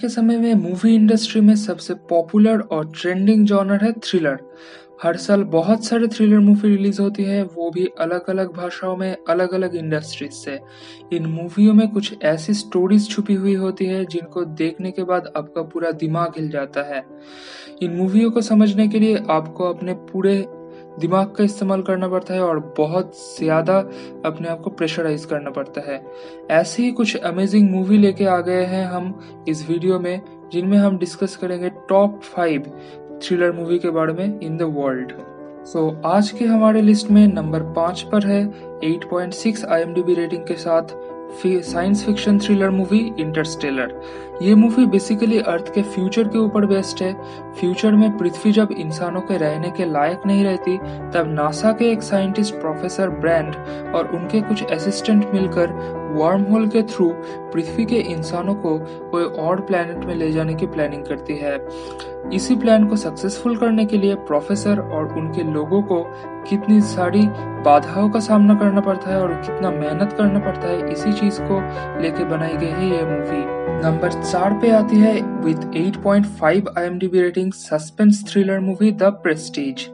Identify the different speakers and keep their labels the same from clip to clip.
Speaker 1: के समय में मूवी इंडस्ट्री में सबसे पॉपुलर और ट्रेंडिंग जॉनर है थ्रिलर। हर साल बहुत सारे थ्रिलर मूवी रिलीज़ होती है, वो भी अलग अलग भाषाओं में अलग अलग इंडस्ट्रीज़ से। इन मूवियों में कुछ ऐसी स्टोरीज छुपी हुई होती है, जिनको देखने के बाद आपका पूरा दिमाग हिल जाता है। इन मूवियों को समझने के लिए आपको अपने पूरे दिमाग का इस्तेमाल करना पड़ता है और बहुत ज़्यादा अपने आप को प्रेशराइज करना पड़ता है। ऐसी ही कुछ अमेजिंग मूवी लेके आ गए हैं हम इस वीडियो में, जिनमें हम डिस्कस करेंगे टॉप फाइव थ्रिलर मूवी के बारे में इन द वर्ल्ड सो आज के हमारे लिस्ट में नंबर पाँच पर है 8.6 आईएमडीबी रेटिंग के साथ science fiction thriller movie Interstellar ये मूवी बेसिकली अर्थ के फ्यूचर के ऊपर बेस्ड है। फ्यूचर में पृथ्वी जब इंसानों के रहने के लायक नहीं रहती, तब नासा के एक साइंटिस्ट प्रोफेसर ब्रैंड और उनके कुछ असिस्टेंट मिलकर वार्म होल के थ्रू पृथ्वी के इंसानों को कोई और प्लेनेट में ले जाने की प्लानिंग करती है। इसी प्लान को सक्सेसफुल करने के लिए प्रोफेसर और उनके लोगों को कितनी सारी बाधाओं का सामना करना पड़ता है और कितना मेहनत करना पड़ता है, इसी चीज़ को लेके बनाई गई है यह मूवी नंबर चार पे आती है with 8.5 IMDb rating suspense thriller movie the Prestige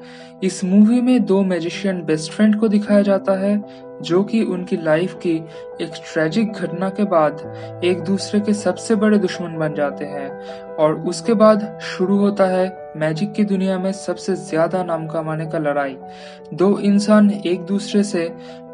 Speaker 1: इस मूवी में दो मैजिशियन बेस्ट फ्रेंड को दिखाया जाता है, जो कि उनकी लाइफ की एक ट्रेजिक घटना के बाद एक दूसरे के सबसे बड़े दुश्मन बन जाते हैं। और उसके बाद शुरू होता है मैजिक की दुनिया में सबसे ज़्यादा नाम कमाने का लड़ाई। दो इंसान एक दूसरे से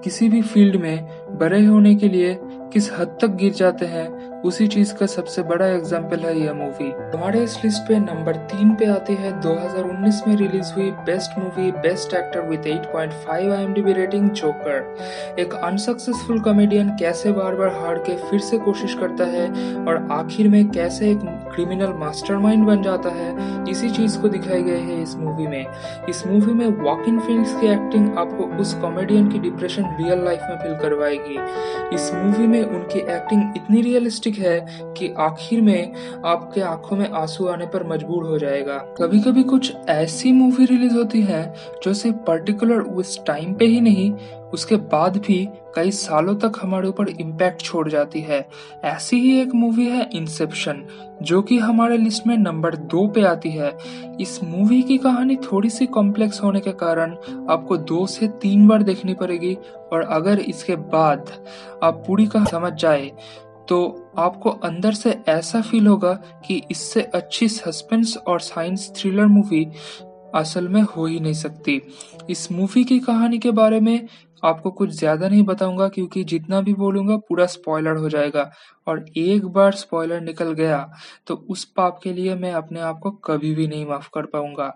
Speaker 1: किसी भी फ़ील्ड में बड़े होने के लिए किस हद तक गिर जाते हैं, उसी चीज़ का सबसे बड़ा एग्ज़ाम्पल है यह मूवी हमारे इस लिस्ट पे नंबर तीन पे आती है। 2019 में रिलीज़ हुई best movie best actor with 8.5 IMDb rating Joker एक अनसक्सेसफुल कॉमेडियन कैसे बार बार हार के फिर से कोशिश करता है और आखिर में कैसे एक क्रिमिनल मास्टरमाइंड बन जाता है, इसी चीज़ को दिखाई गई है इस मूवी में। इस मूवी में वॉकिन फिनिक्स की एक्टिंग आपको उस कॉमेडियन की डिप्रेशन रियल लाइफ में फील करवाएगी। इस मूवी में उनकी एक्टिंग इतनी रियलिस्टिक है कि आखिर में आपके आँखों में आँसू आने पर मजबूर हो जाएगा। कभी कभी कुछ ऐसी मूवी रिलीज़ होती है जो सिर्फ़ पर्टिकुलर उस टाइम पे ही नहीं, उसके बाद भी कई सालों तक हमारे ऊपर इम्पैक्ट छोड़ जाती है। ऐसी ही एक मूवी है इंसेप्शन जो कि हमारे लिस्ट में नंबर दो पे आती है। इस मूवी की कहानी थोड़ी सी कॉम्प्लेक्स होने के कारण आपको दो से तीन बार देखनी पड़ेगी और अगर इसके बाद आप पूरी कहानी समझ जाए तो आपको अंदर से ऐसा फील होगा कि इससे अच्छी सस्पेंस और साइंस थ्रिलर मूवी असल में हो ही नहीं सकती। इस मूवी की कहानी के बारे में आपको कुछ ज़्यादा नहीं बताऊँगा क्योंकि जितना भी बोलूँगा पूरा स्पॉइलर हो जाएगा। और एक बार स्पॉइलर निकल गया तो उस पाप के लिए मैं अपने आप को कभी भी नहीं माफ़ कर पाऊँगा।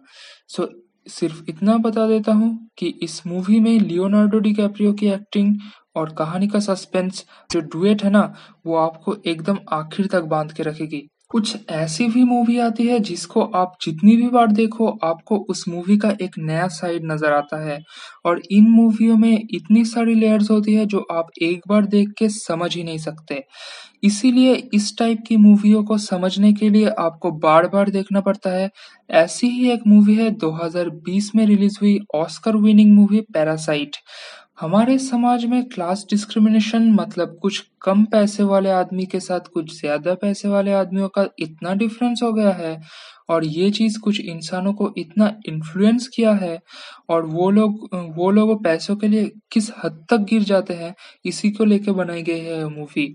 Speaker 1: सो so, सिर्फ़ इतना बता देता हूँ कि इस मूवी में लियोनार्डो डी कैप्रियो की एक्टिंग और कहानी का सस्पेंस जो डुएट है ना वो आपको एकदम आखिर तक बाँध के रखेगी। कुछ ऐसी भी मूवी आती है जिसको आप जितनी भी बार देखो, आपको उस मूवी का एक नया साइड नज़र आता है। और इन मूवियों में इतनी सारी लेयर्स होती है जो आप एक बार देख के समझ ही नहीं सकते। इसीलिए इस टाइप की मूवियों को समझने के लिए आपको बार बार देखना पड़ता है। ऐसी ही एक मूवी है 2020 में रिलीज़ हुई ऑस्कर विनिंग मूवी पैरासाइट हमारे समाज में क्लास डिस्क्रिमिनेशन मतलब कुछ कम पैसे वाले आदमी के साथ कुछ ज़्यादा पैसे वाले आदमियों का इतना डिफरेंस हो गया है और ये चीज़ कुछ इंसानों को इतना इन्फ्लुएंस किया है और वो लोग वो लोग पैसों के लिए किस हद तक गिर जाते हैं, इसी को लेकर बनाई गई है मूवी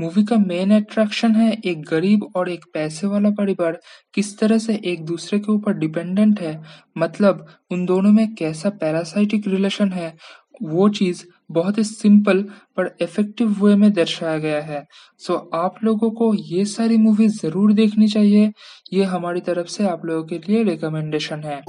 Speaker 1: मूवी का मेन अट्रैक्शन है एक गरीब और एक पैसे वाला परिवार किस तरह से एक दूसरे के ऊपर डिपेंडेंट है। मतलब उन दोनों में कैसा पैरासाइटिक रिलेशन है वो चीज़ बहुत ही सिंपल पर इफ़ेक्टिव वे में दर्शाया गया है। सो so, आप लोगों को ये सारी मूवी ज़रूर देखनी चाहिए। ये हमारी तरफ़ से आप लोगों के लिए रिकमेंडेशन है।